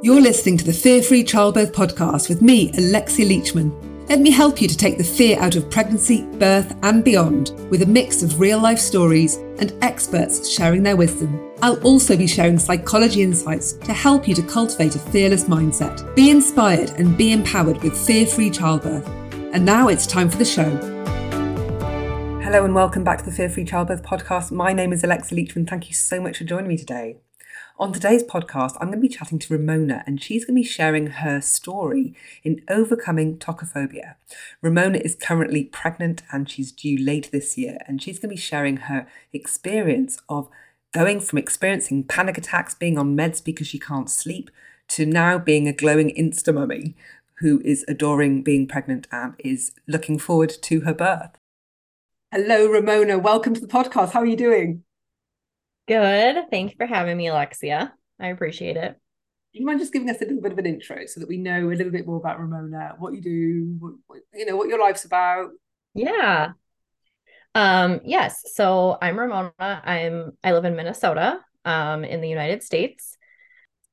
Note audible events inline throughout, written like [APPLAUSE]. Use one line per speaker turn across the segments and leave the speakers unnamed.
You're listening to the Fear Free Childbirth podcast with me, Alexia Leachman. Let me help you to take the fear out of pregnancy, birth, and beyond with a mix of real life stories and experts sharing their wisdom. I'll also be sharing psychology insights to help you to cultivate a fearless mindset. Be inspired and be empowered with fear free childbirth. And now it's time for the show. Hello and welcome back to the Fear Free Childbirth podcast. My name is Alexia Leachman. Thank you so much for joining me today. On today's podcast, I'm going to be chatting to Ramona, and she's going to be sharing her story in overcoming tokophobia. Ramona is currently pregnant and she's due late this year, and she's going to be sharing her experience of going from experiencing panic attacks, being on meds because she can't sleep, to now being a glowing insta mummy who is adoring being pregnant and is looking forward to her birth. Hello, Ramona. Welcome to the podcast. How are you doing?
Good. Thank you for having me, Alexia. I appreciate it.
you mind just giving us a little bit of an intro so that we know a little bit more about Ramona, what you do, what, what, you know, what your life's about?
Yeah. Um, yes. So I'm Ramona. I'm I live in Minnesota, um, in the United States.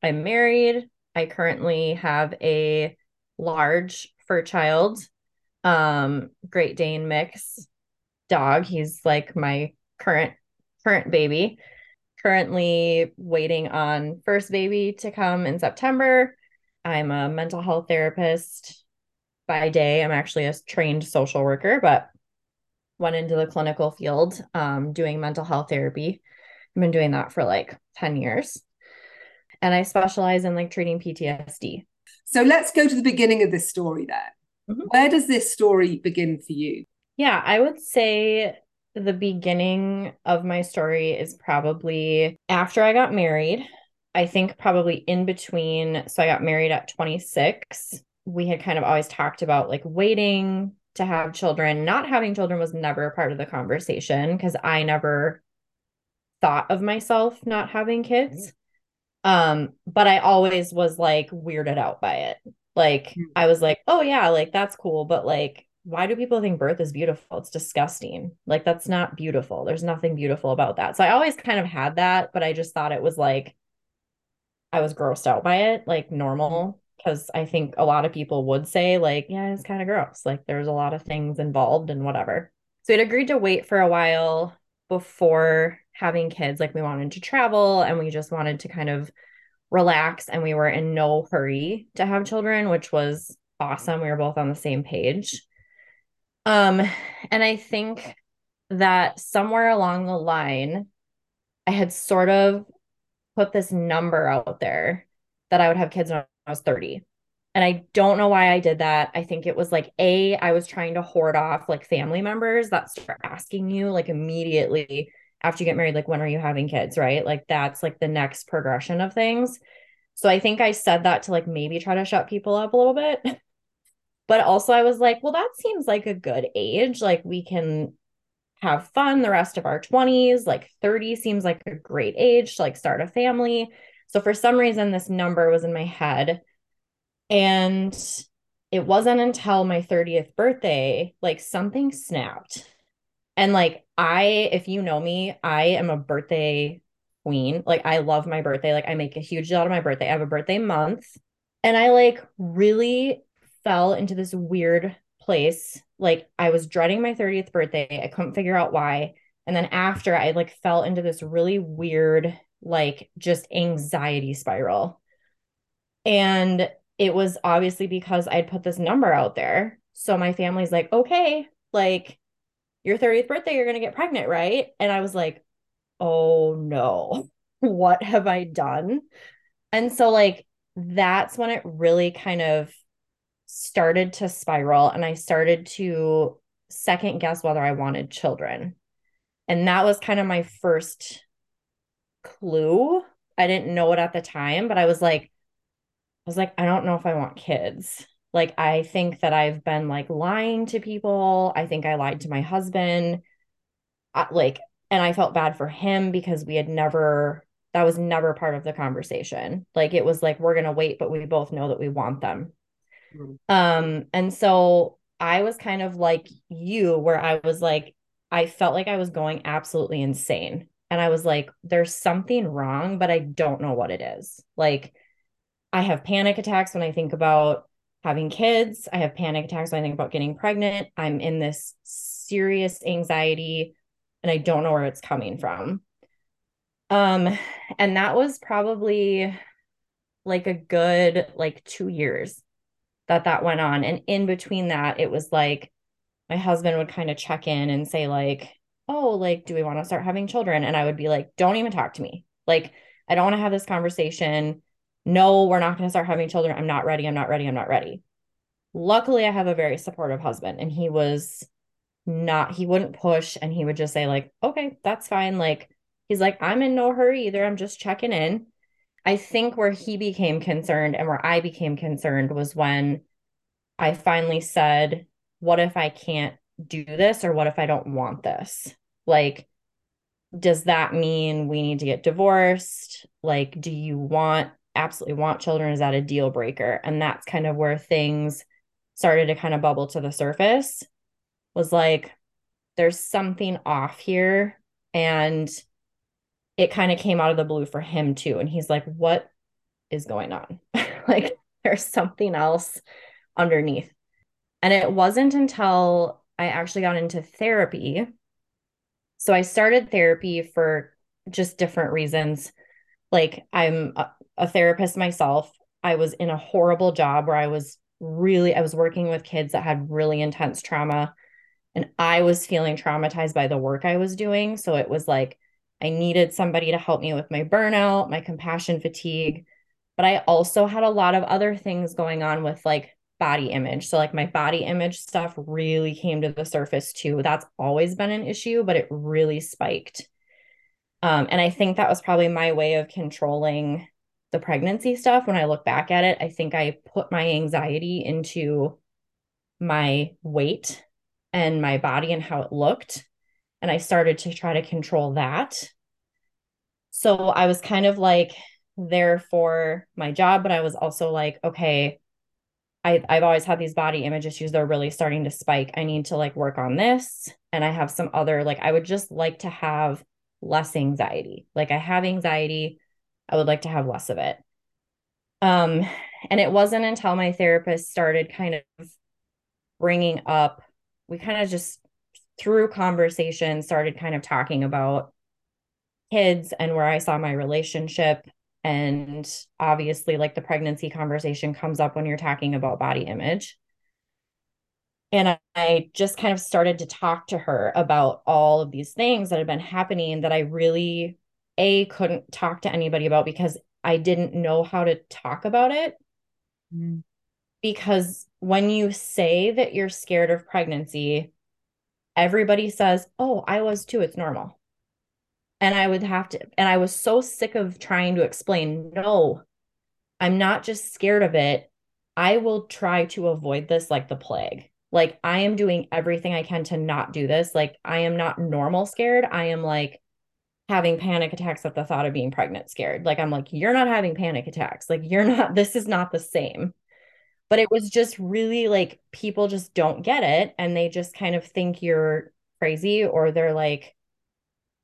I'm married. I currently have a large fur child, um, Great Dane mix dog. He's like my current current baby currently waiting on first baby to come in September. I'm a mental health therapist by day. I'm actually a trained social worker, but went into the clinical field um, doing mental health therapy. I've been doing that for like 10 years. And I specialize in like treating PTSD.
So let's go to the beginning of this story there. Mm-hmm. Where does this story begin for you?
Yeah, I would say the beginning of my story is probably after I got married. I think probably in between. So I got married at 26. We had kind of always talked about like waiting to have children. Not having children was never a part of the conversation because I never thought of myself not having kids. Um, but I always was like weirded out by it. Like hmm. I was like, oh yeah, like that's cool, but like why do people think birth is beautiful? It's disgusting. Like that's not beautiful. There's nothing beautiful about that. So I always kind of had that, but I just thought it was like I was grossed out by it, like normal. Mm-hmm. Because I think a lot of people would say, like, yeah, it's kind of gross. Like there's a lot of things involved and whatever. So we'd agreed to wait for a while before having kids. Like we wanted to travel and we just wanted to kind of relax and we were in no hurry to have children, which was awesome. We were both on the same page. Um, and I think that somewhere along the line, I had sort of put this number out there that I would have kids when I was 30. And I don't know why I did that. I think it was like A, I was trying to hoard off like family members that start asking you like immediately after you get married, like, when are you having kids? Right. Like, that's like the next progression of things. So I think I said that to like maybe try to shut people up a little bit. [LAUGHS] But also, I was like, well, that seems like a good age. Like, we can have fun the rest of our 20s. Like, 30 seems like a great age to like start a family. So, for some reason, this number was in my head. And it wasn't until my 30th birthday, like, something snapped. And like, I, if you know me, I am a birthday queen. Like, I love my birthday. Like, I make a huge deal out of my birthday. I have a birthday month. And I like really fell into this weird place. Like I was dreading my 30th birthday. I couldn't figure out why. And then after I like fell into this really weird, like just anxiety spiral. And it was obviously because I'd put this number out there. So my family's like, okay, like your 30th birthday, you're going to get pregnant, right? And I was like, oh no, [LAUGHS] what have I done? And so, like, that's when it really kind of started to spiral and I started to second guess whether I wanted children. And that was kind of my first clue. I didn't know it at the time, but I was like, I was like, I don't know if I want kids. Like, I think that I've been like lying to people. I think I lied to my husband. I, like, and I felt bad for him because we had never, that was never part of the conversation. Like, it was like, we're going to wait, but we both know that we want them. Um, and so I was kind of like you, where I was like, I felt like I was going absolutely insane. And I was like, there's something wrong, but I don't know what it is. Like, I have panic attacks when I think about having kids. I have panic attacks when I think about getting pregnant. I'm in this serious anxiety and I don't know where it's coming from. Um and that was probably like a good like 2 years that that went on and in between that it was like my husband would kind of check in and say like oh like do we want to start having children and I would be like don't even talk to me. Like I don't want to have this conversation no, we're not going to start having children. I'm not ready. I'm not ready. I'm not ready. Luckily, I have a very supportive husband, and he was not, he wouldn't push and he would just say, like, okay, that's fine. Like, he's like, I'm in no hurry either. I'm just checking in. I think where he became concerned and where I became concerned was when I finally said, What if I can't do this or what if I don't want this? Like, does that mean we need to get divorced? Like, do you want absolutely want children is that a deal breaker and that's kind of where things started to kind of bubble to the surface was like there's something off here and it kind of came out of the blue for him too and he's like what is going on? [LAUGHS] Like there's something else underneath. And it wasn't until i actually got into therapy. So i started therapy for just different reasons. Like i'm a therapist myself. I was in a horrible job where I was really I was working with kids that had really intense trauma and I was feeling traumatized by the work I was doing, so it was like I needed somebody to help me with my burnout, my compassion fatigue, but I also had a lot of other things going on with like body image. So like my body image stuff really came to the surface too. That's always been an issue, but it really spiked. Um, and I think that was probably my way of controlling the pregnancy stuff, when I look back at it, I think I put my anxiety into my weight and my body and how it looked. And I started to try to control that. So I was kind of like there for my job, but I was also like, okay, I, I've always had these body image issues. They're really starting to spike. I need to like work on this. And I have some other, like, I would just like to have less anxiety. Like, I have anxiety. I would like to have less of it. Um, and it wasn't until my therapist started kind of bringing up, we kind of just through conversation started kind of talking about kids and where I saw my relationship. And obviously, like the pregnancy conversation comes up when you're talking about body image. And I just kind of started to talk to her about all of these things that had been happening that I really a couldn't talk to anybody about because I didn't know how to talk about it. Mm. Because when you say that you're scared of pregnancy, everybody says, Oh, I was too. It's normal. And I would have to, and I was so sick of trying to explain, No, I'm not just scared of it. I will try to avoid this like the plague. Like, I am doing everything I can to not do this. Like, I am not normal scared. I am like, having panic attacks at the thought of being pregnant scared. Like I'm like, you're not having panic attacks. Like you're not, this is not the same. But it was just really like people just don't get it and they just kind of think you're crazy or they're like,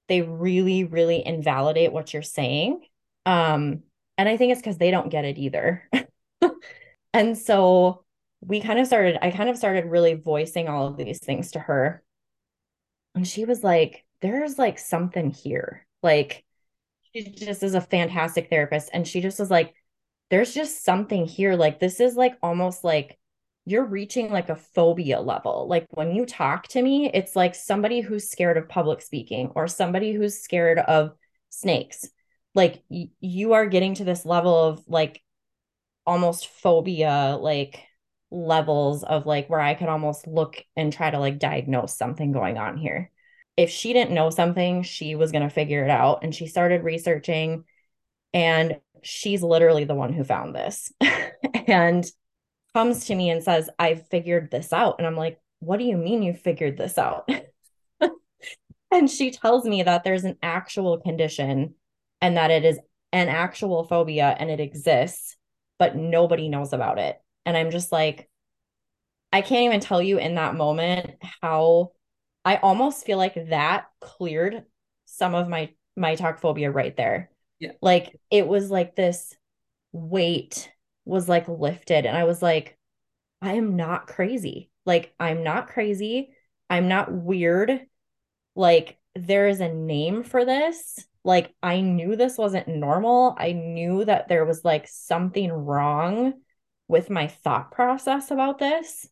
they really, really invalidate what you're saying. Um, and I think it's because they don't get it either. [LAUGHS] and so we kind of started, I kind of started really voicing all of these things to her. And she was like, there's like something here. Like she just is a fantastic therapist. And she just was like, there's just something here. Like this is like almost like you're reaching like a phobia level. Like when you talk to me, it's like somebody who's scared of public speaking or somebody who's scared of snakes. Like y- you are getting to this level of like almost phobia, like levels of like where I could almost look and try to like diagnose something going on here if she didn't know something, she was going to figure it out. And she started researching, and she's literally the one who found this [LAUGHS] and comes to me and says, I figured this out. And I'm like, What do you mean you figured this out? [LAUGHS] and she tells me that there's an actual condition and that it is an actual phobia and it exists, but nobody knows about it. And I'm just like, I can't even tell you in that moment how I almost feel like that cleared some of my my tokophobia right there.
Yeah.
Like it was like this weight was like lifted. And I was like, I am not crazy. Like, I'm not crazy. I'm not weird. Like, there is a name for this. Like, I knew this wasn't normal. I knew that there was like something wrong with my thought process about this.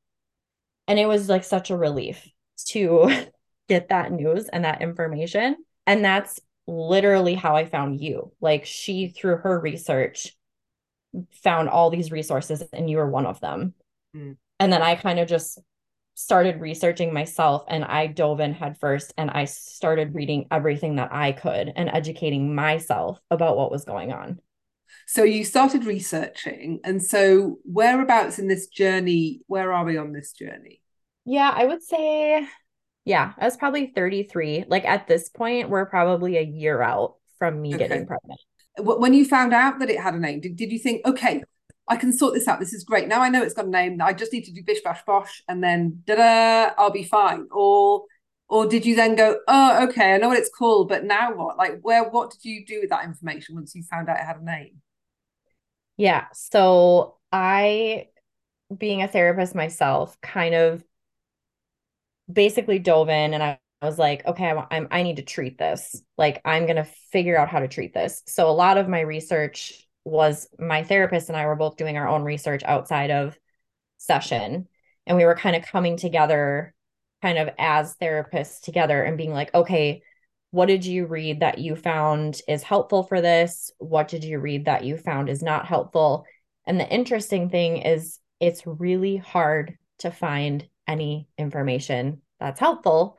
And it was like such a relief to [LAUGHS] get that news and that information. And that's literally how I found you. Like, she, through her research, found all these resources and you were one of them. Mm. And then I kind of just started researching myself and I dove in headfirst and I started reading everything that I could and educating myself about what was going on.
So you started researching. And so whereabouts in this journey, where are we on this journey?
Yeah, I would say, yeah, I was probably 33. Like at this point, we're probably a year out from me okay. getting pregnant.
When you found out that it had a name, did, did you think, okay, I can sort this out. This is great. Now I know it's got a name. I just need to do bish bash bosh and then da da, I'll be fine. Or or did you then go, oh, okay, I know what it's called, but now what? Like where what did you do with that information once you found out it had a name?
Yeah. So I being a therapist myself kind of basically dove in and I I was like, okay, I'm, I'm, I need to treat this. Like, I'm going to figure out how to treat this. So, a lot of my research was my therapist and I were both doing our own research outside of session. And we were kind of coming together, kind of as therapists together and being like, okay, what did you read that you found is helpful for this? What did you read that you found is not helpful? And the interesting thing is, it's really hard to find any information that's helpful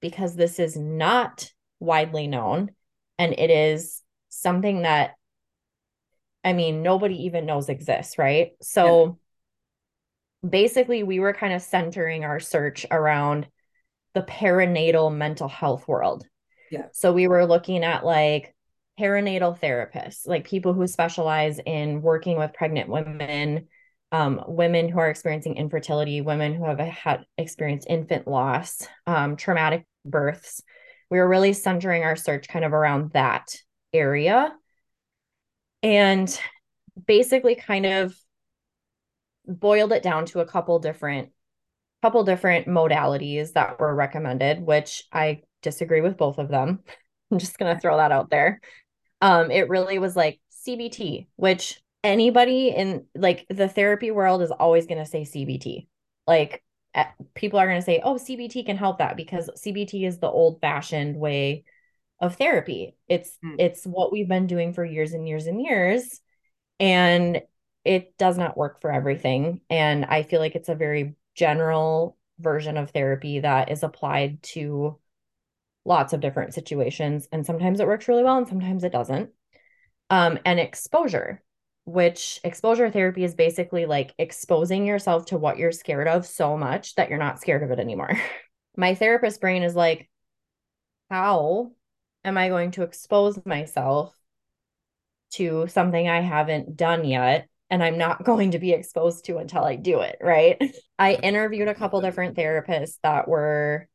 because this is not widely known and it is something that I mean, nobody even knows exists, right? So yeah. basically, we were kind of centering our search around the perinatal mental health world.
Yeah.
So we were looking at like perinatal therapists, like people who specialize in working with pregnant women, um, women who are experiencing infertility, women who have had experienced infant loss, um, traumatic births. We were really centering our search kind of around that area. And basically kind of boiled it down to a couple different couple different modalities that were recommended which i disagree with both of them. [LAUGHS] I'm just going to throw that out there. Um it really was like cbt which anybody in like the therapy world is always going to say cbt like people are going to say oh cbt can help that because cbt is the old fashioned way of therapy. It's mm. it's what we've been doing for years and years and years and it does not work for everything and I feel like it's a very general version of therapy that is applied to lots of different situations and sometimes it works really well and sometimes it doesn't. Um and exposure which exposure therapy is basically like exposing yourself to what you're scared of so much that you're not scared of it anymore. [LAUGHS] My therapist brain is like, how am I going to expose myself to something I haven't done yet? And I'm not [LAUGHS] going to be exposed to until I do it, right? I interviewed a couple different therapists that were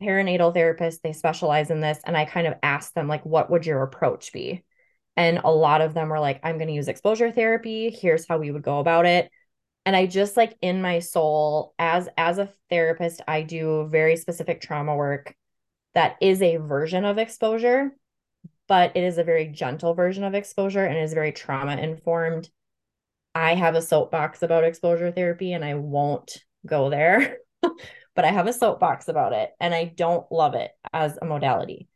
perinatal therapists. They specialize in this. And I kind of asked them, like, what would your approach be? And a lot of them were like, I'm going to use exposure therapy. Here's how we would go about it and i just like in my soul as as a therapist i do very specific trauma work that is a version of exposure, but it is a very gentle version of exposure and is very trauma informed. I have a soapbox about exposure therapy and I won't go there, [LAUGHS] but I have a soapbox about it and I don't love it as a modality.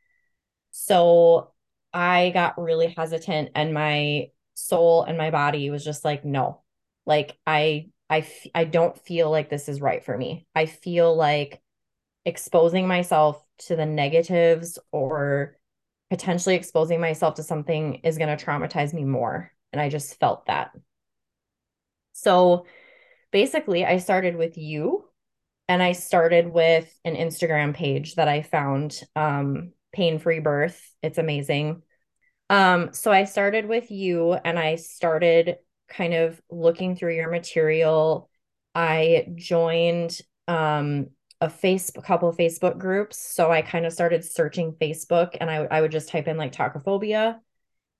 So I got really hesitant and my soul and my body was just like no. Like I I f- I don't feel like this is right for me. I feel like exposing myself to the negatives or potentially exposing myself to something is going to traumatize me more. And I just felt that. So basically, I started with you and I started with an Instagram page that I found um, Pain Free Birth. It's amazing. Um, so I started with you and I started kind of looking through your material. I joined um, a face couple of Facebook groups. So I kind of started searching Facebook and I, I would just type in like tokophobia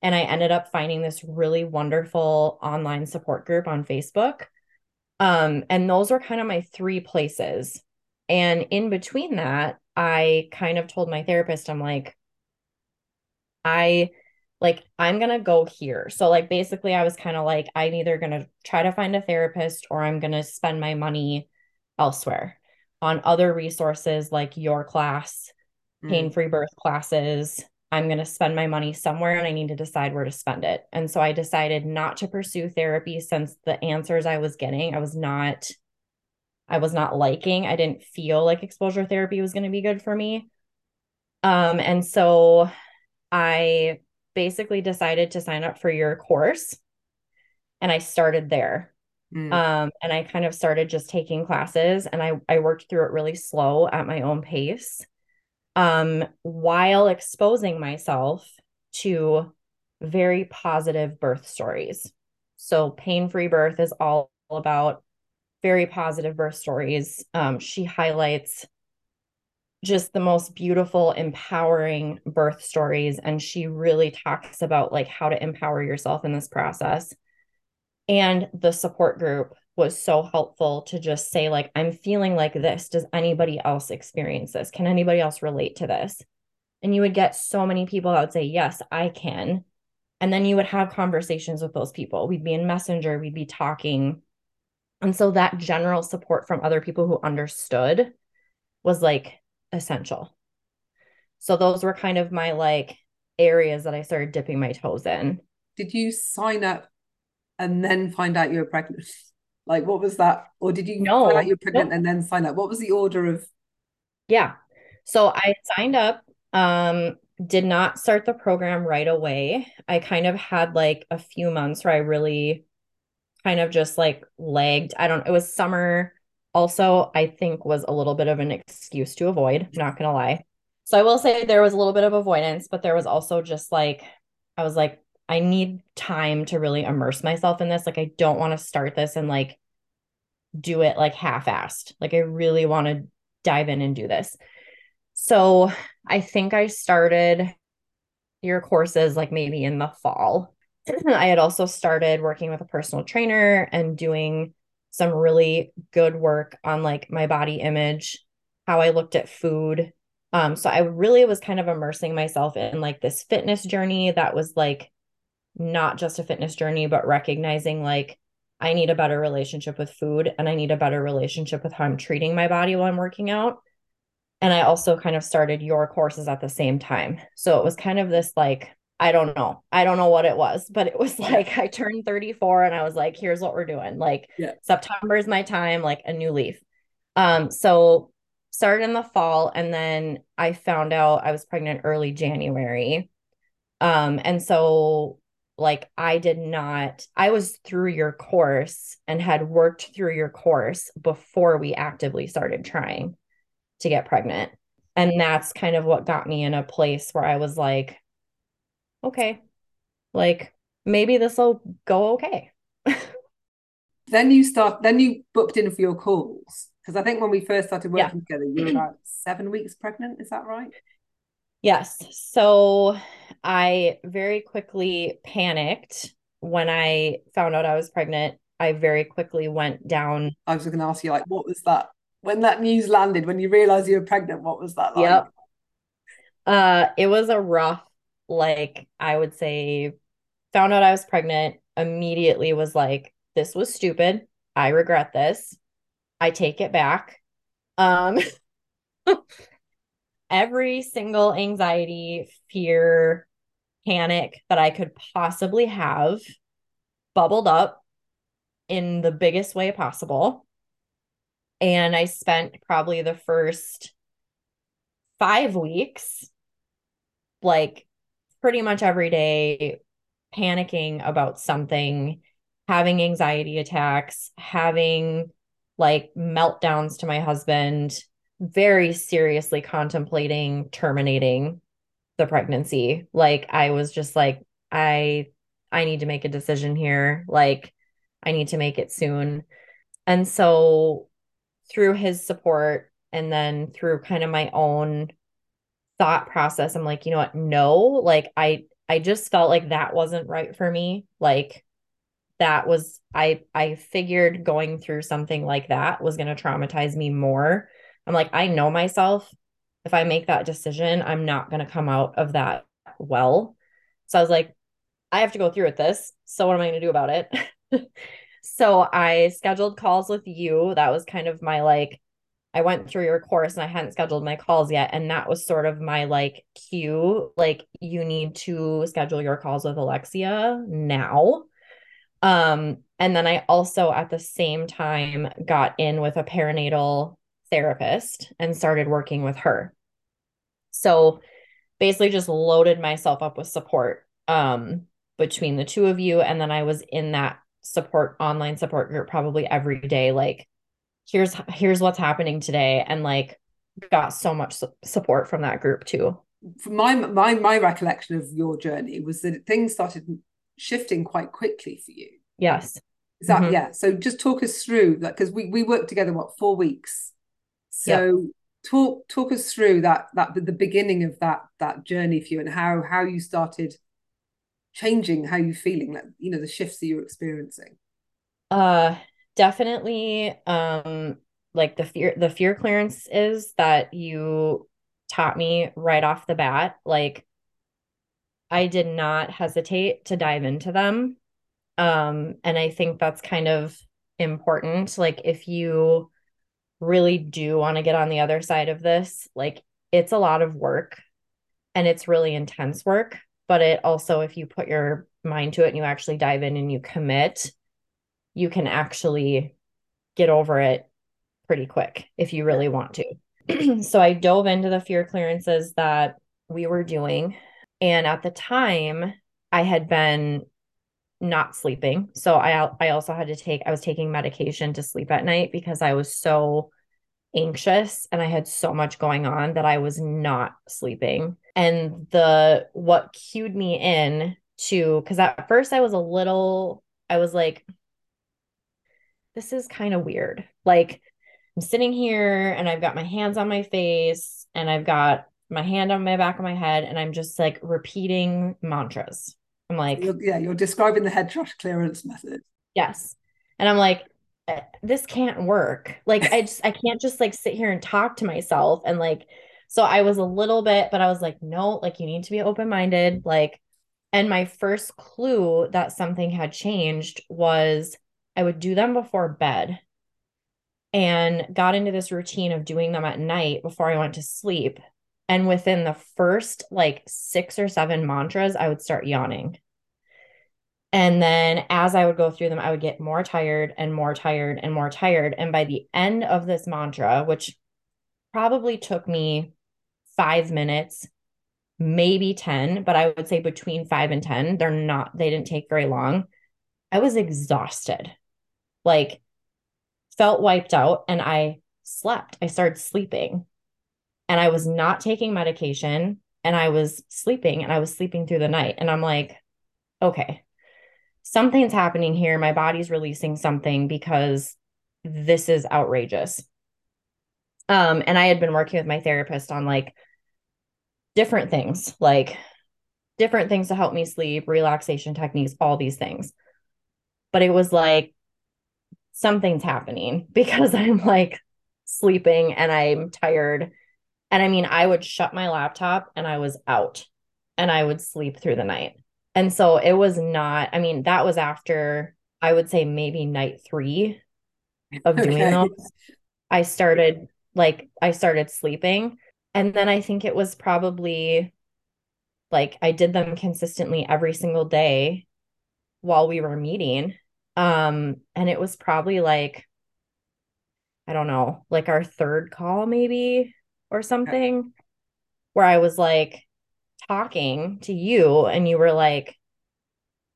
And I ended up finding this really wonderful online support group on Facebook. Um, and those were kind of my three places. And in between that, I kind of told my therapist, I'm like, I like I'm going to go here. So like basically I was kind of like I'm either going to try to find a therapist or I'm going to spend my money elsewhere on other resources like your class, mm. pain-free birth classes. I'm going to spend my money somewhere and I need to decide where to spend it. And so I decided not to pursue therapy since the answers I was getting I was not I was not liking. I didn't feel like exposure therapy was going to be good for me. Um and so I basically decided to sign up for your course and I started there. Mm. Um, and I kind of started just taking classes and I, I worked through it really slow at my own pace um, while exposing myself to very positive birth stories. So, pain free birth is all about very positive birth stories. Um, she highlights just the most beautiful empowering birth stories and she really talks about like how to empower yourself in this process. And the support group was so helpful to just say like i'm feeling like this. Does anybody else experience this? Can anybody else relate to this? And you would get so many people that would say yes i can. And then you would have conversations with those people. We'd be in messenger. We'd be talking and so that general support from other people who understood was like essential. So those were kind of my like areas that I started dipping my toes in.
Did you sign up and then find out you were pregnant? Like what was that? Or did you
no,
find out you were pregnant and then sign up? What was the order of
Yeah. So I signed up, um, did not start the program right away. I kind of had like a few months where I really kind of just like lagged. I don't it was summer also I think was a little bit of an excuse to avoid, not gonna lie. So I will say there was a little bit of avoidance, but there was also just like I was like, I need time to really immerse myself in this. Like I don't want to start this and like do it like half-assed. Like I really want to dive in and do this. So I think I started your courses like maybe in the fall. [CLEARS THROAT] I had also started working with a personal trainer and doing some really good work on like my body image, how I looked at food. Um, so I really was kind of immersing myself in like this fitness journey that was like not just a fitness journey, but recognizing like I need a better relationship with food and I need a better relationship with how I'm treating my body while I'm working out. And I also kind of started your courses at the same time. So it was kind of this like I don't know. I don't know what it was, but it was [LAUGHS] like I turned 34 and I was like, here's what we're doing. Like yeah. September is my time, like a new leaf. Um, so started in the fall and then I found out I was pregnant early January. Um, and so like I did not, I was through your course and had worked through your course before we actively started trying to get pregnant. And that's kind of what got me in a place where I was like, okay, like maybe this will go okay. [LAUGHS]
then you start, then you booked in for your calls. Because I think when we first started working yeah. together, you were about seven weeks pregnant. Is that right?
Yes. So I very quickly panicked when I found out I was pregnant. I very quickly went down.
I was going to ask you, like, what was that when that news landed? When you realized you were pregnant, what was that like?
Yep. Uh, it was a rough like I would say found out I was pregnant, immediately was like, this was stupid. I regret this. I take it back. Um [LAUGHS] every single anxiety, fear, panic that I could possibly have bubbled up in the biggest way possible. And I spent probably the first five weeks like pretty much every day panicking about something, having anxiety attacks, having like meltdowns to my husband, very seriously contemplating terminating the pregnancy. Like I was just like I I need to make a decision here. Like I need to make it soon. And so through his support and then through kind of my own thought process i'm like you know what no like i I just felt like that wasn't right for me. Like that was I I figured going through something like that was going to traumatize me more. I'm like I know myself. If I make that decision, I'm not going to come out of that well. So I was like I have to go through with this. So what am I going to do about it? [LAUGHS] so I scheduled calls with you. That was kind of my like I went through your course and I hadn't scheduled my calls yet. And that was sort of my like cue like, you need to schedule your calls with Alexia now. Um, and then I also at the same time got in with a perinatal therapist and started working with her. So basically just loaded myself up with support um, between the two of you. And then I was in that support online support group probably every day, like here's here's what's happening today and like got so much su- support from that group too.
From my my my recollection of your journey was that things started shifting quite quickly for you.
Yes.
Is that mm-hmm. yeah. So just talk us through that because we we worked together what four weeks? So yep. talk talk us through that that the beginning of that that journey for you and how how you started changing how you feeling like you know the shifts that you're experiencing.
Uh definitely um like the fear the fear clearance is that you taught me right off the bat like I did not hesitate to dive into them. Um and I think that's kind of important like if you really do want to get on the other side of this like it's a lot of work and it's really intense work but it also if you put your mind to it and you actually dive in and you commit you can actually get over it pretty quick if you really want to. [CLEARS THROAT] so I dove into the fear clearances that we were doing. And at the time, I had been not sleeping. So I I also had to take I was taking medication to sleep at night because I was so anxious and I had so much going on that I was not sleeping. And the what cued me in to cuz at first I was a little I was like this is kind of weird. Like I'm sitting here and I've got my hands on my face and I've got my hand on my back of my head and I'm just like repeating mantras. I'm like,
you're, yeah, you're describing the head trash clearance method.
Yes. And I'm like, eh, this can't work. Like, I just, I can't just like sit here and talk to myself. And like, so I was a little bit, but I was like, no, like, you need to be open minded. Like, and my first clue that something had changed was I would do them before bed and got into this routine of doing them at night before I went to sleep. And within the first like six or seven mantras, I would start yawning. And then as I would go through them, I would get more tired and more tired and more tired. And by the end of this mantra, which probably took me five minutes, maybe 10, but I would say between five and 10, they're not, they didn't take very long. I was exhausted like felt wiped out and I slept. I started sleeping and I was not taking medication and I was sleeping and I was sleeping through the night. And I'm like, okay, something's happening here. My body's releasing something because this is outrageous. Um, and I had been working with my therapist on like different things, like different things to help me sleep, relaxation techniques, all these things. But it was like something's happening [LAUGHS] because I'm like sleeping and I'm tired. And I mean, I would shut my laptop and I was out and I would sleep through the night. And so it was not, I mean, that was after I would say maybe night three of [LAUGHS] doing okay. those. I started like, I started sleeping. And then I think it was probably like I did them consistently every single day while we were meeting um, and it was probably like, I don't know, like our third call maybe or something, okay. where I was like talking to you and you were like,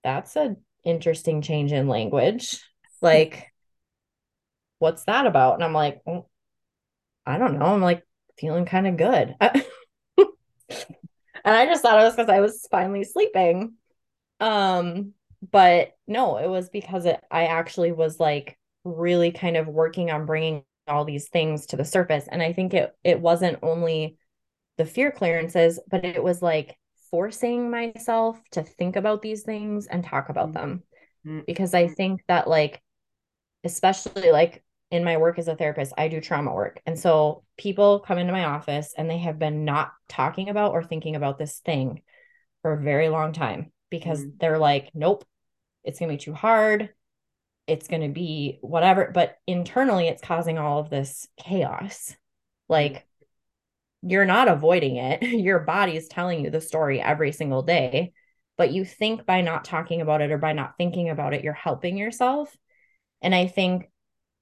that's an interesting change in language. Like, what's that about? And I'm like, well, I don't know. I'm like feeling kind of good. [LAUGHS] and I just thought it was because I was finally sleeping. Um, but no it was because it, i actually was like really kind of working on bringing all these things to the surface and i think it it wasn't only the fear clearances but it was like forcing myself to think about these things and talk about
Mm.
them
Mm.
because I think that like especially like in my work as a therapist, I do trauma work. And so people come into my office and they have been not talking about or thinking about this thing for a very long time because
Mm.
they're like, nope, it's going to be too hard. It's going to be whatever. But internally, it's causing all of this chaos. Like, you're not avoiding it. [LAUGHS] Your body is telling you the story every single day. But you think by not talking about it or by not thinking about it, you're helping yourself. And I think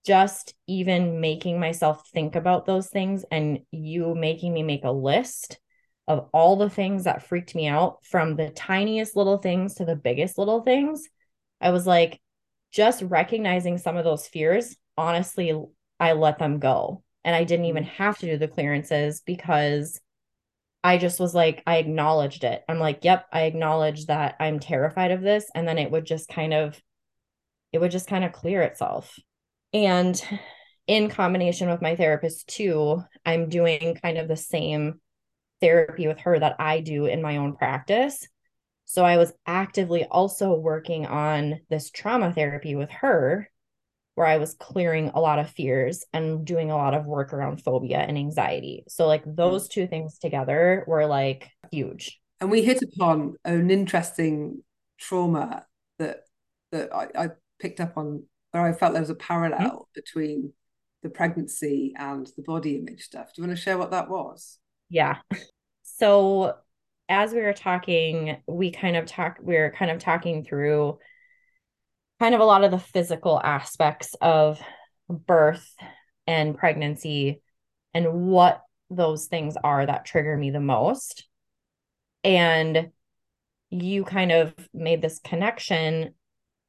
just even making myself think about those things and you making me make a list of all the things that freaked me out from the tiniest little things to the biggest little things, I was like, just recognizing some of those fears, honestly, I let them go. And I didn't even mm. have to do the clearances because I just was like, I acknowledged it. I'm like, yep, I acknowledge that I'm terrified of this. And then it would just kind of, it would just kind of clear itself. And in combination with my therapist, too, I'm doing kind of the same therapy with her that I do in my own practice. So I was actively also working on this trauma therapy with her, where I was clearing a lot of fears and doing a lot of work around phobia and anxiety. So, like, those two things together were like huge.
And we hit upon an interesting trauma that that I, I picked up on where I felt there was a parallel mm-hmm. between the pregnancy and the body image stuff. Do you want to share what that was?
Yeah. So as we were talking, we kind of talk we were kind of talking through kind of a lot of the physical aspects of birth and pregnancy and what those things are that trigger me the most. And you kind of made this connection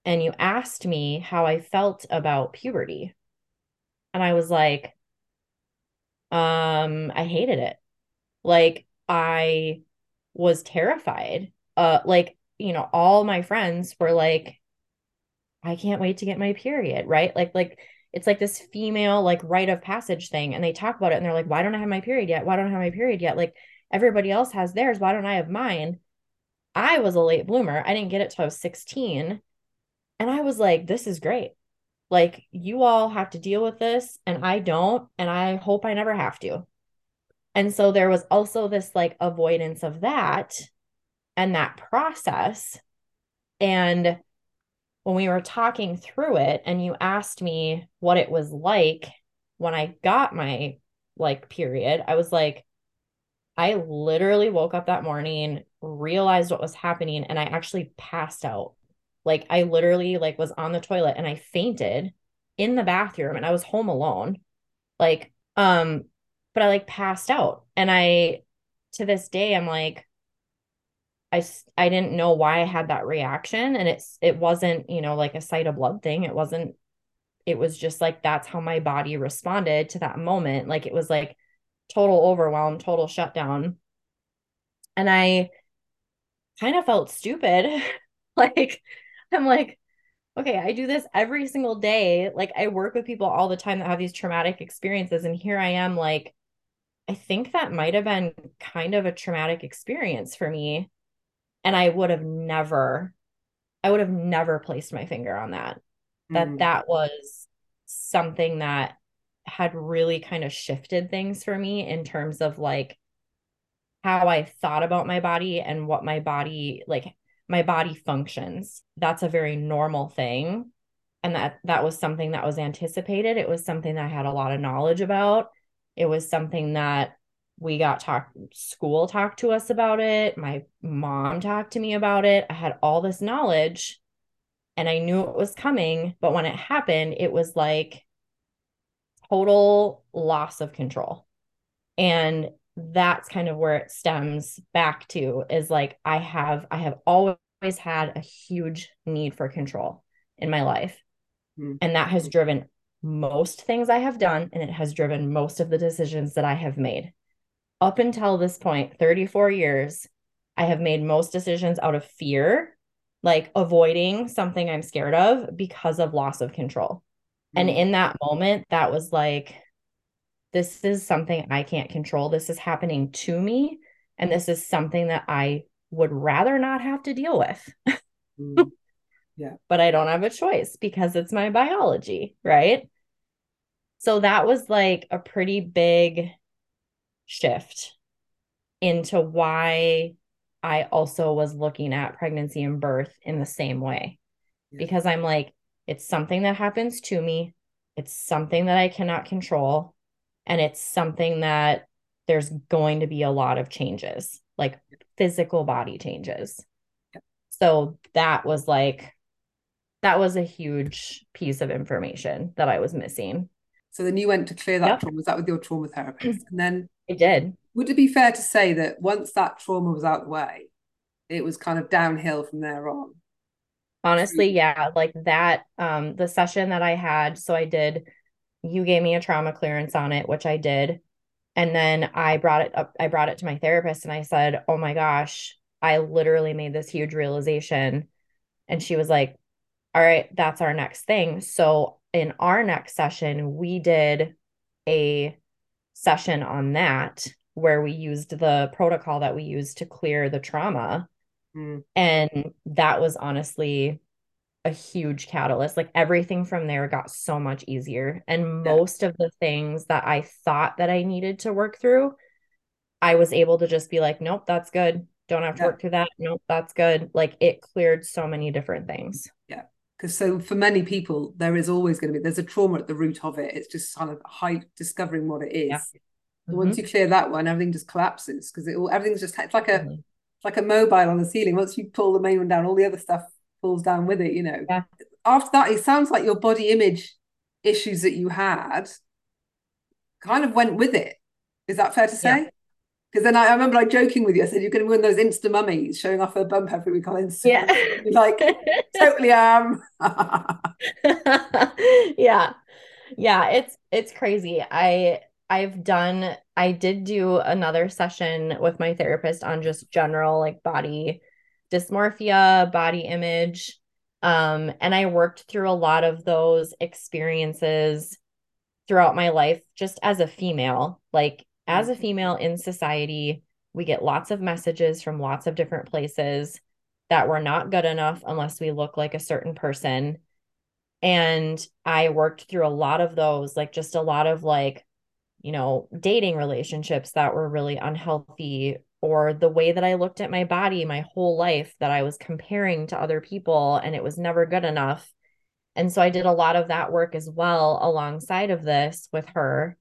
and you asked me how I felt about puberty. And I was like, um, I hated it. Like I was terrified. Uh like, you know, all my friends were like, I can't wait to get my period, right? Like, like it's like this female like rite of passage thing. And they talk about it and they're like, why don't I have my period yet? Why don't I have my period yet? Like everybody else has theirs. Why don't I have mine? I was a late bloomer. I didn't get it till I was 16. And I was like, this is great. Like, you all have to deal with this, and I don't. And I hope I never have to. And so there was also this like avoidance of that and that process. And when we were talking through it, and you asked me what it was like when I got my like period, I was like, I literally woke up that morning, realized what was happening, and I actually passed out like I literally like was on the toilet and I fainted in the bathroom and I was home alone. Like um but I like passed out and I to this day I'm like I I didn't know why I had that reaction and it's it wasn't, you know, like a sight of blood thing. It wasn't it was just like that's how my body responded to that moment. Like it was like total overwhelm, total shutdown. And I kind of felt stupid. [LAUGHS] like I'm like, okay, I do this every single day. Like I work with people all the time that have these traumatic experiences. And here I am, like, I think that might have been kind of a traumatic experience for me. And I would have never, I would have never placed my finger on that. Mm. That that was something that had really kind of shifted things for me in terms of like how I thought about my body and what my body like my body functions. That's a very normal thing. And that that was something that was anticipated. It was something that I had a lot of knowledge about. It was something that we got talk school talked to us about it. My mom talked to me about it. I had all this knowledge and I knew it was coming, but when it happened, it was like total loss of control. And that's kind of where it stems back to is like I have I have always had a huge need for control in my life. Mm-hmm. And that has driven most things I have done and it has driven most of the decisions that I have made. Up until this point, 34 years, I have made most decisions out of fear, like avoiding something I'm scared of because of loss of control. And in that moment, that was like this is something I can't control. This is happening to me. And this is something that I would rather not have to deal with.
Mm. Yeah. [LAUGHS]
but I don't have a choice because it's my biology, right? So that was like a pretty big shift into why I also was looking at pregnancy and birth in the same way.
Yeah.
Because I'm like, it's something that happens to me, it's something that I cannot control, and it's something that there's going to be a lot of changes, like physical body changes.
Yeah.
So that was like, that was a huge piece of information that I was missing.
So then you went to clear that
Yep.
trauma. Was that with your trauma therapist? [CLEARS THROAT] And then
I did.
would it be fair to say that once that trauma was out of the way, it was kind of downhill from there on?
Honestly, yeah, like that um the session that I had, so I did you gave me a trauma clearance on it, which I did. And then I brought it up I brought it to my therapist and I said, "Oh my gosh, I literally made this huge realization." And she was like, "All right, that's our next thing." So in our next session, we did a session on that where we used the protocol that we used to clear the trauma.
Mm.
And that was honestly a huge catalyst. Like everything from there got so much easier. And
Yeah.
most of the things that I thought that I needed to work through, I was able to just be like, nope, that's good. Don't have to
Yeah.
work through that. Nope, that's good. Like it cleared so many different things.
Because so for many people, there is always going to be there's a trauma at the root of it. It's just kind of high discovering what it is.
Yeah.
But Once you clear that one, everything just collapses because it all everything's just it's like a
Mhm.
it's like a mobile on the ceiling. Once you pull the main one down, all the other stuff falls down with it. You know.
Yeah.
After that, it sounds like your body image issues that you had kind of went with it. Is that fair to say? Because then I, I remember like joking with you. I said you're going to win those Insta mummies showing off her bump every week on Instagram.
Yeah. [LAUGHS]
Like totally am. [LAUGHS]
yeah yeah it's it's crazy i i've done i did do another session with my therapist on just general like body dysmorphia body image um and i worked through a lot of those experiences throughout my life just as a female like as a mm-hmm. female in society we get lots of messages from lots of different places that we're not good enough unless we look like a certain person. And I worked through a lot of those, like just a lot of like, you know, dating relationships that were really unhealthy, or the way that I looked at my body my whole life that I was comparing to other people and it was never good enough. And so I did a lot of that work as well alongside of this with her.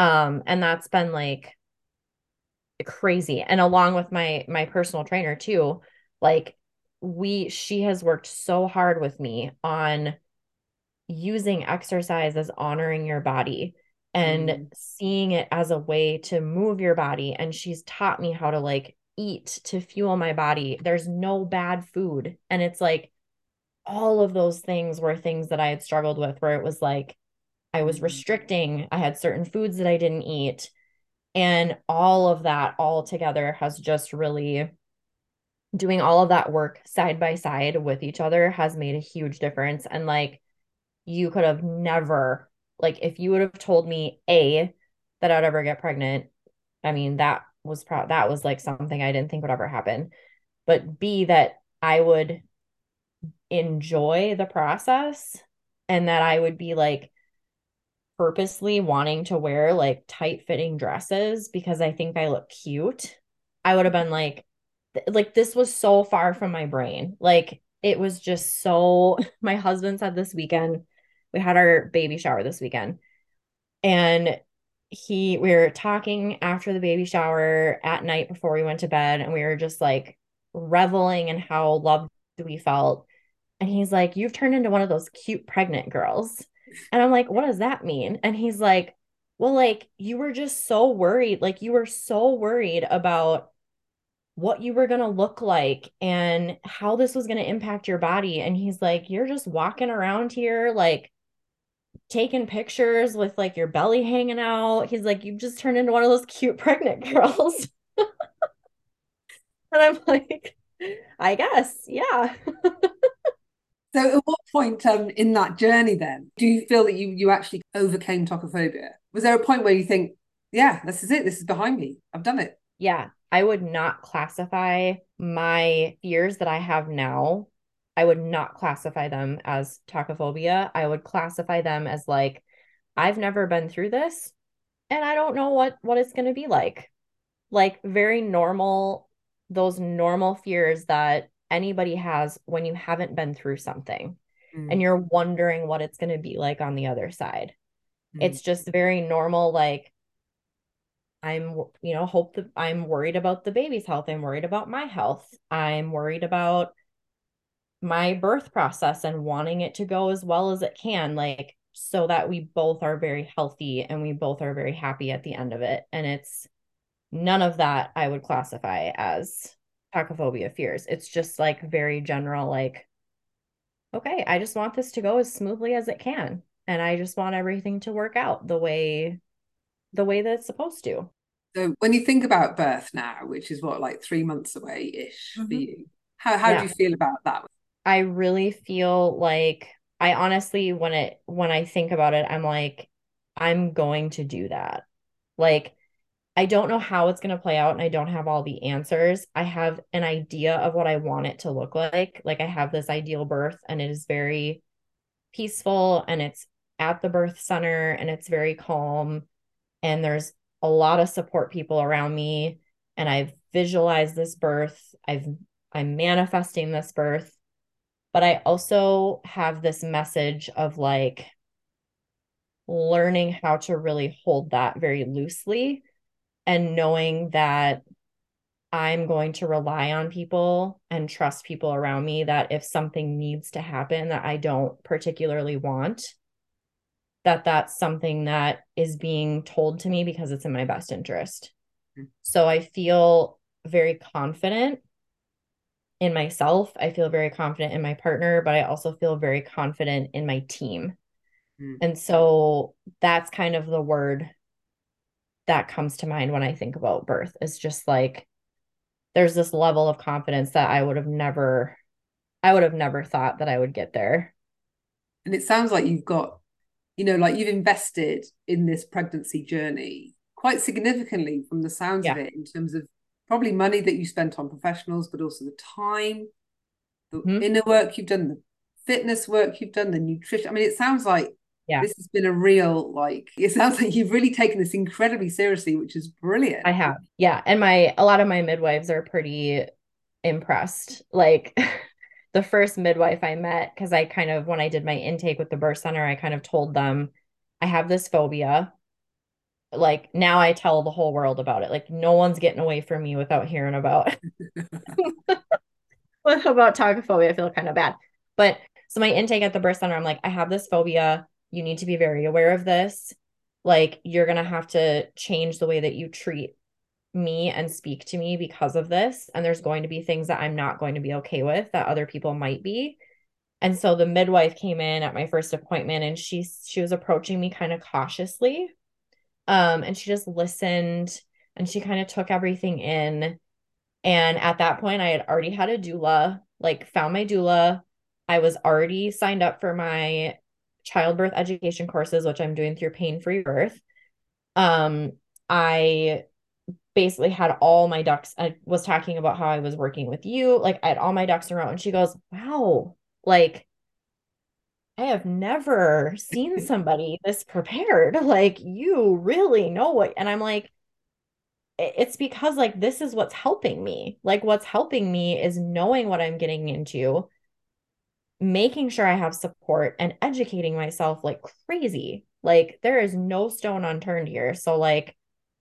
Um, and that's been like crazy. And along with my my personal trainer too, like we she has worked so hard with me on using exercise as honoring your body and
Mm.
seeing it as a way to move your body and she's taught me how to like eat to fuel my body there's no bad food and it's like all of those things were things that I had struggled with where it was like I was restricting I had certain foods that I didn't eat and all of that all together has just really doing all of that work side by side with each other has made a huge difference. And like, you could have never, like, if you would have told me A, that I'd ever get pregnant, I mean, that was pro that was like something I didn't think would ever happen. But B, that I would enjoy the process and that I would be like purposely wanting to wear like tight fitting dresses because I think I look cute. I would have been like, th- like this was so far from my brain. Like it was just so [LAUGHS] my husband said this weekend, we had our baby shower this weekend. And he we were talking after the baby shower at night before we went to bed and we were just like reveling in how loved we felt. And he's like, You've turned into one of those cute pregnant girls. And I'm like, What does that mean? And he's like, Well, like you were just so worried. Like you were so worried about what you were going to look like and how this was going to impact your body. And he's like, You're just walking around here, like taking pictures with like your belly hanging out. He's like, You've just turned into one of those cute [LAUGHS] pregnant girls. [LAUGHS] and I'm like, I guess, yeah. [LAUGHS]
So at what point um, in that journey then do you feel that you you actually overcame tokophobia? Was there a point where you think, yeah, this is it, this is behind me, I've done it?
Yeah, I would not classify my fears that I have now, I would not classify them as tokophobia. I would classify them as like, I've never been through this and I don't know what what it's going to be like. Like very normal those normal fears that anybody has when you haven't been through something mm. and you're wondering what it's going to be like on the other side. Mm. It's just very normal like I'm, you know, hope that I'm worried about the baby's health. I'm worried about my health. I'm worried about my birth process and wanting it to go as well as it can, like so that we both are very healthy and we both are very happy at the end of it. And it's none of that I would classify as tokophobia fears. It's just like very general, like, okay, I just want this to go as smoothly as it can. And I just want everything to work out the way the way that it's supposed to.
So when you think about birth now, which is what like three months away ish mm-hmm. for you, how how yeah. do you feel about that?
I really feel like I honestly when it when I think about it, I'm like, I'm going to do that. Like I don't know how it's going to play out and I don't have all the answers. I have an idea of what I want it to look like. Like I have this ideal birth and it is very peaceful and it's at the birth center and it's very calm and there's a lot of support people around me and I've visualized this birth. I've I'm manifesting this birth. But I also have this message of like learning how to really hold that very loosely and knowing that I'm going to rely on people and trust people around me that if something needs to happen that I don't particularly want, that that's something that is being told to me because it's in my best interest. Mm-hmm. So I feel very confident in myself. I feel very confident in my partner, but I also feel very confident in my team. Mm-hmm. And so that's kind of the word that comes to mind when I think about birth. It's just like there's this level of confidence that I would have never I would have never thought that I would get there.
And it sounds like you've got you know, like you've invested in this pregnancy journey quite significantly from the sounds yeah. of it in terms of probably money that you spent on professionals, but also the time, the mm-hmm. inner work you've done, the fitness work you've done, the nutrition. I mean, it sounds like yeah. this has been a real like [LAUGHS] it sounds like you've really taken this incredibly seriously, which is brilliant.
I have. Yeah. And my a lot of my midwives are pretty impressed. Like [LAUGHS] the first midwife I met, because I kind of, when I did my intake with the birth center, I kind of told them I have this phobia. Like now I tell the whole world about it. Like no one's getting away from me without hearing about [LAUGHS] what about tokophobia. I feel kind of bad. But so my intake at the birth center, I'm like, I have this phobia. You need to be very aware of this. Like you're gonna have to change the way that you treat me and speak to me because of this. And there's going to be things that I'm not going to be okay with that other people might be. And so the midwife came in at my first appointment and she she was approaching me kind of cautiously. Um, and she just listened and she kind of took everything in. And at that point, I had already had a doula, like found my doula. I was already signed up for my childbirth education courses, which I'm doing through Pain Free Birth. Um, I basically had all my ducks I was talking about how I was working with you like I had all my ducks in a row and she goes wow like I have never seen [LAUGHS] somebody this prepared like you really know what and I'm like it's because like this is what's helping me like what's helping me is knowing what I'm getting into making sure I have support and educating myself like crazy like there is no stone unturned here so like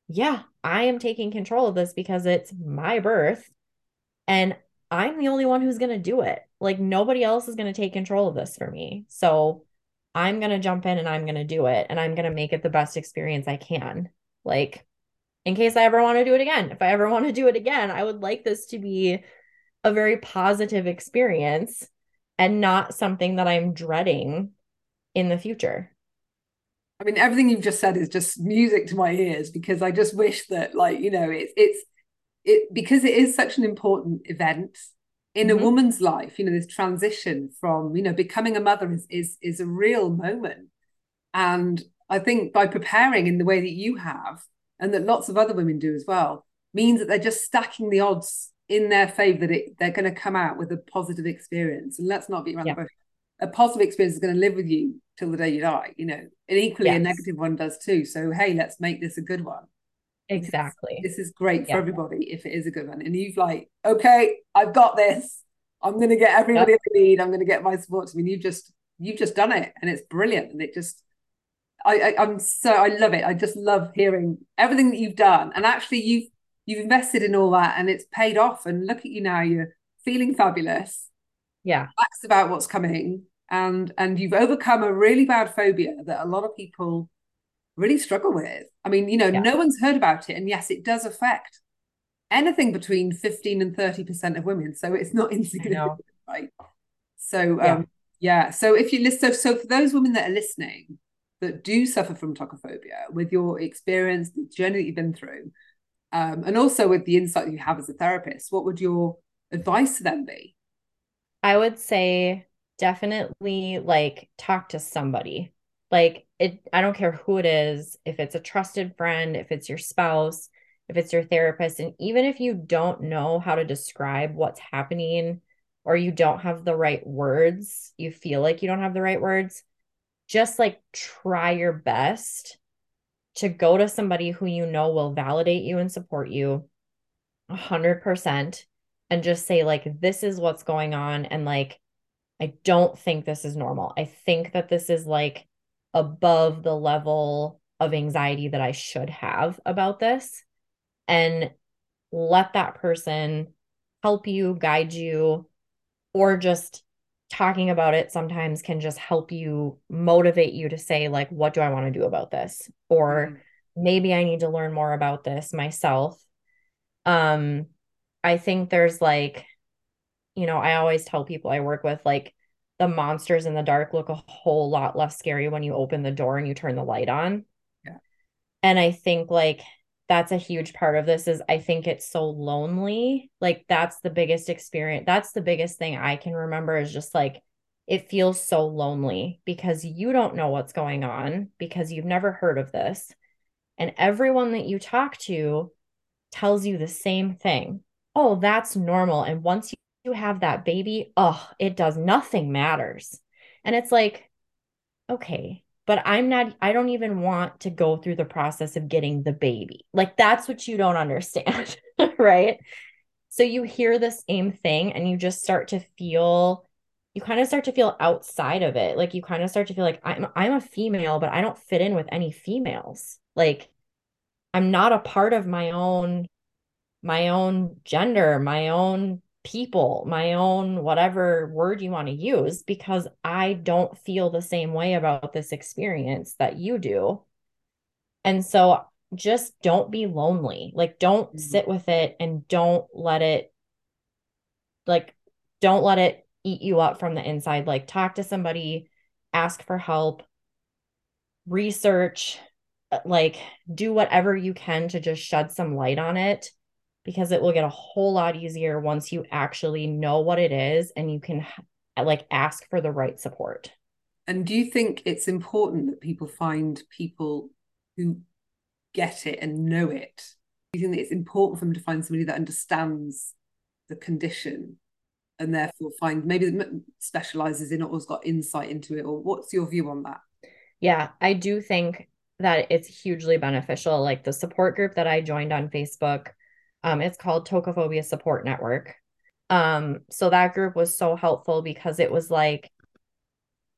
yeah, I am taking control of this because it's my birth and I'm the only one who's going to do it. Like nobody else is going to take control of this for me. So I'm going to jump in and I'm going to do it and I'm going to make it the best experience I can. Like in case I ever want to do it again. If I ever want to do it again, I would like this to be a very positive experience and not something that I'm dreading in the future.
I mean, everything you've just said is just music to my ears because I just wish that, like, you know, it's it's it because it is such an important event in mm-hmm. a woman's life. You know, this transition from you know becoming a mother is is is a real moment, and I think by preparing in the way that you have, and that lots of other women do as well, means that they're just stacking the odds in their favor that it, they're going to come out with a positive experience. And let's not be around yeah. the bush. A positive experience is going to live with you till the day you die, you know, and equally yes. a negative one does too. So, hey, let's make this a good one.
Exactly.
This, this is great for everybody if it is a good one. And you've like, okay, I've got this. I'm going to get everybody yep. I need. I'm going to get my support. I mean, you've just, you've just done it and it's brilliant. And it just, I, I am so I love it. I just love hearing everything that you've done, and actually you've you've invested in all that, and it's paid off. And look at you now; you're feeling fabulous.
Yeah,
that's about what's coming, and and you've overcome a really bad phobia that a lot of people really struggle with. I mean, you know, yeah. no one's heard about it, and yes, it does affect anything between fifteen and thirty percent of women. So it's not [LAUGHS] insignificant, right? So yeah. um, yeah. So if you listen, so, so for those women that are listening that do suffer from tokophobia with your experience, the journey that you've been through, um, and also with the insight you have as a therapist, what would your advice to them be?
I would say definitely like talk to somebody. Like it, I don't care who it is, if it's a trusted friend, if it's your spouse, if it's your therapist, and even if you don't know how to describe what's happening or you don't have the right words, you feel like you don't have the right words, just like try your best to go to somebody who you know will validate you and support you 100% and just say like this is what's going on and like I don't think this is normal. I think that this is like above the level of anxiety that I should have about this and let that person help you, guide you or just talking about it sometimes can just help you motivate you to say like what do i want to do about this? Or mm-hmm. maybe i need to learn more about this myself. Um i think there's like you know i always tell people i work with like the monsters in the dark look a whole lot less scary when you open the door and you turn the light on.
Yeah.
And i think like that's a huge part of this is i think it's so lonely. Like that's the biggest experience that's the biggest thing i can remember is just like it feels so lonely because you don't know what's going on because you've never heard of this. And everyone that you talk to tells you the same thing. Oh that's normal. And once you have that baby oh it does nothing matters. And it's like okay but I'm not, I don't even want to go through the process of getting the baby. Like that's what you don't understand, [LAUGHS] right? So you hear the same thing and you just start to feel, you kind of start to feel outside of it. Like you kind of start to feel like I'm, I'm a female, but I don't fit in with any females. Like I'm not a part of my own, my own gender, my own people, my own whatever word you want to use, because I don't feel the same way about this experience that you do. And so just don't be lonely. Like, don't mm-hmm. sit with it and don't let it, like, don't let it eat you up from the inside. Like, talk to somebody, ask for help, research, uh, like, do whatever you can to just shed some light on it because it will get a whole lot easier once you actually know what it is and you can like ask for the right support.
And do you think it's important that people find people who get it and know it? Do you think that it's important for them to find somebody that understands the condition and therefore find maybe specializes in it or's got insight into it? Or what's your view on that?
Yeah, I do think that it's hugely beneficial. Like the support group that I joined on Facebook um, it's called Tokophobia Support Network. Um, so that group was so helpful because it was like,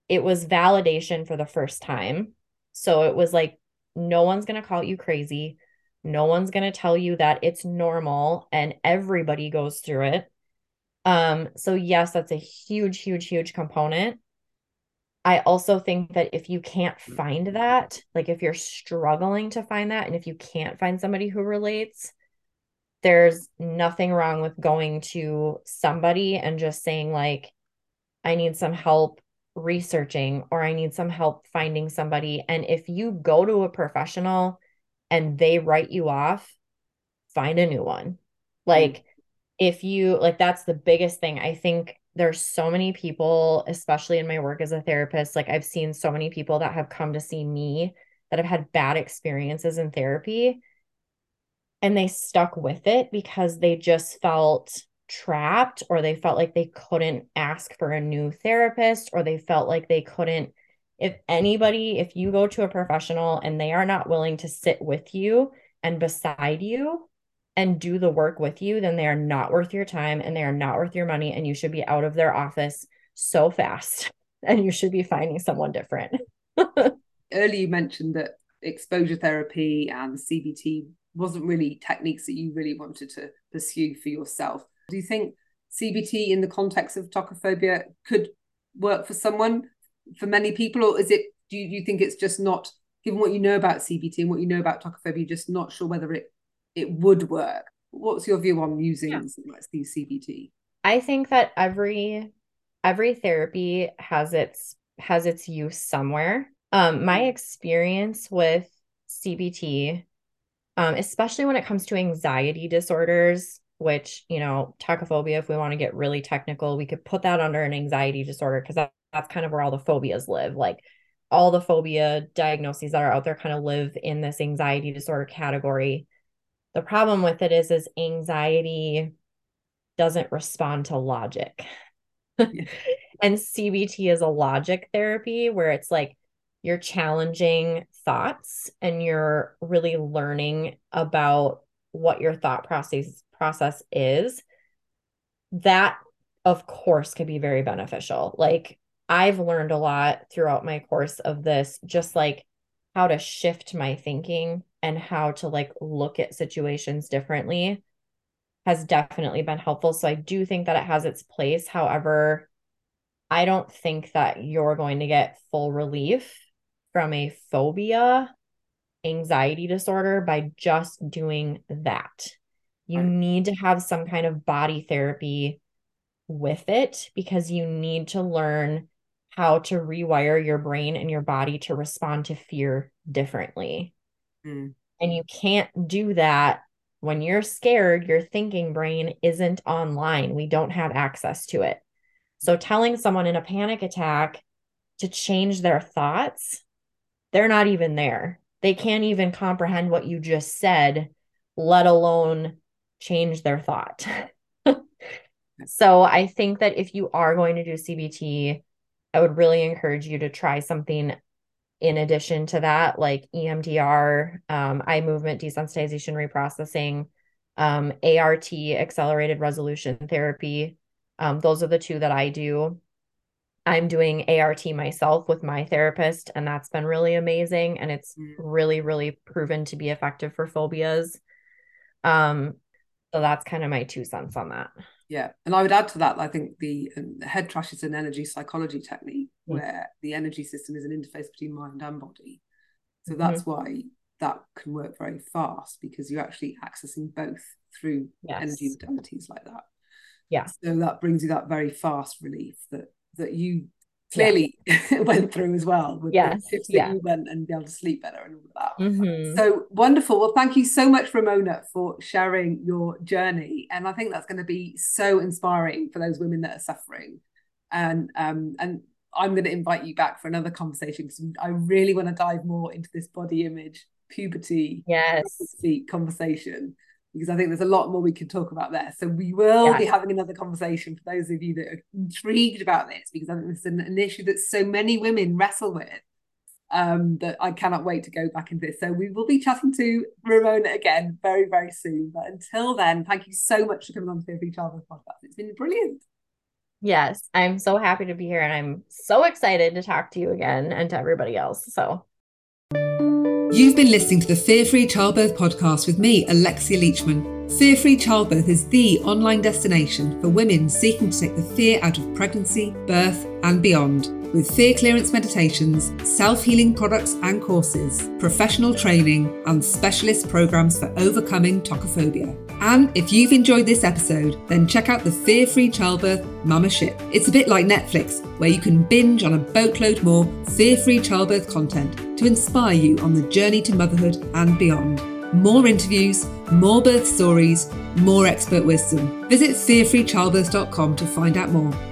it was validation for the first time. So it was like, no one's going to call you crazy. No one's going to tell you that it's normal and everybody goes through it. Um, so yes, that's a huge, huge, huge component. I also think that if you can't find that, like if you're struggling to find that, and if you can't find somebody who relates, there's nothing wrong with going to somebody and just saying like i need some help researching or i need some help finding somebody. And if you go to a professional and they write you off find a new one. Like mm-hmm. if you like that's the biggest thing. I think there's so many people especially in my work as a therapist like i've seen so many people that have come to see me that have had bad experiences in therapy and they stuck with it because they just felt trapped or they felt like they couldn't ask for a new therapist or they felt like they couldn't if anybody if you go to a professional and they are not willing to sit with you and beside you and do the work with you then they are not worth your time and they are not worth your money and you should be out of their office so fast [LAUGHS] and you should be finding someone different. [LAUGHS]
Earlier you mentioned that exposure therapy and cbt wasn't really techniques that you really wanted to pursue for yourself. Do you think CBT in the context of tokophobia could work for someone, for many people, or is it? Do you, do you think it's just not, given what you know about CBT and what you know about tokophobia, just not sure whether it it would work? What's your view on using yeah. like CBT?
I think that every every therapy has its has its use somewhere. Um, my experience with CBT um, especially when it comes to anxiety disorders, which, you know, tokophobia, if we want to get really technical, we could put that under an anxiety disorder because that, that's kind of where all the phobias live. Like all the phobia diagnoses that are out there kind of live in this anxiety disorder category. The problem with it is, is anxiety doesn't respond to logic. [LAUGHS] and CBT is a logic therapy where it's like you're challenging thoughts and you're really learning about what your thought process process is that of course could be very beneficial. Like i've learned a lot throughout my course of this just like how to shift my thinking and how to like look at situations differently has definitely been helpful. So i do think that it has its place. However i don't think that you're going to get full relief from a phobia anxiety disorder by just doing that. You right. need to have some kind of body therapy with it because you need to learn how to rewire your brain and your body to respond to fear differently. Mm. And you can't do that when you're scared, your thinking brain isn't online. We don't have access to it. So telling someone in a panic attack to change their thoughts they're not even there. They can't even comprehend what you just said, let alone change their thought. [LAUGHS] so I think that if you are going to do CBT, I would really encourage you to try something in addition to that, like EMDR, um, eye movement desensitization reprocessing, um, ART, accelerated resolution therapy. Um, those are the two that I do. I'm doing ART myself with my therapist, and that's been really amazing. And it's mm. really, really proven to be effective for phobias. Um, so that's kind of my two cents on that.
Yeah, and I would add to that. I think the, um, the head trash is an energy psychology technique mm. where the energy system is an interface between mind and body. So that's mm-hmm. why that can work very fast because you're actually accessing both through yes. energy modalities like that.
Yeah.
So that brings you that very fast relief that that you clearly yeah. [LAUGHS] went through as well with
yes.
the tips that
yeah.
you went and be able to sleep better and all of that.
Mm-hmm.
So wonderful. Well, thank you so much, Ramona, for sharing your journey. And I think that's going to be so inspiring for those women that are suffering. And um, and I'm going to invite you back for another conversation because I really want to dive more into this body image, puberty,
yes,
conversation because I think there's a lot more we can talk about there. So we will yeah. be having another conversation for those of you that are intrigued about this, because I think it's an, an issue that so many women wrestle with. Um, that I cannot wait to go back into this. So we will be chatting to Ramona again very, very soon. But until then, thank you so much for coming on the Fear Free Childbirth podcast. It's been brilliant.
Yes, I'm so happy to be here and I'm so excited to talk to you again and to everybody else. So
You've been listening to the Fear Free Childbirth podcast with me, Alexia Leachman. Fear Free Childbirth is the online destination for women seeking to take the fear out of pregnancy, birth, and beyond with fear clearance meditations, self healing products and courses, professional training, and specialist programs for overcoming tokophobia. And if you've enjoyed this episode, then check out the Fear Free Childbirth Mama Ship. It's a bit like Netflix, where you can binge on a boatload more fear free childbirth content to inspire you on the journey to motherhood and beyond. More interviews, more birth stories, more expert wisdom. Visit fearfreechildbirth.com to find out more.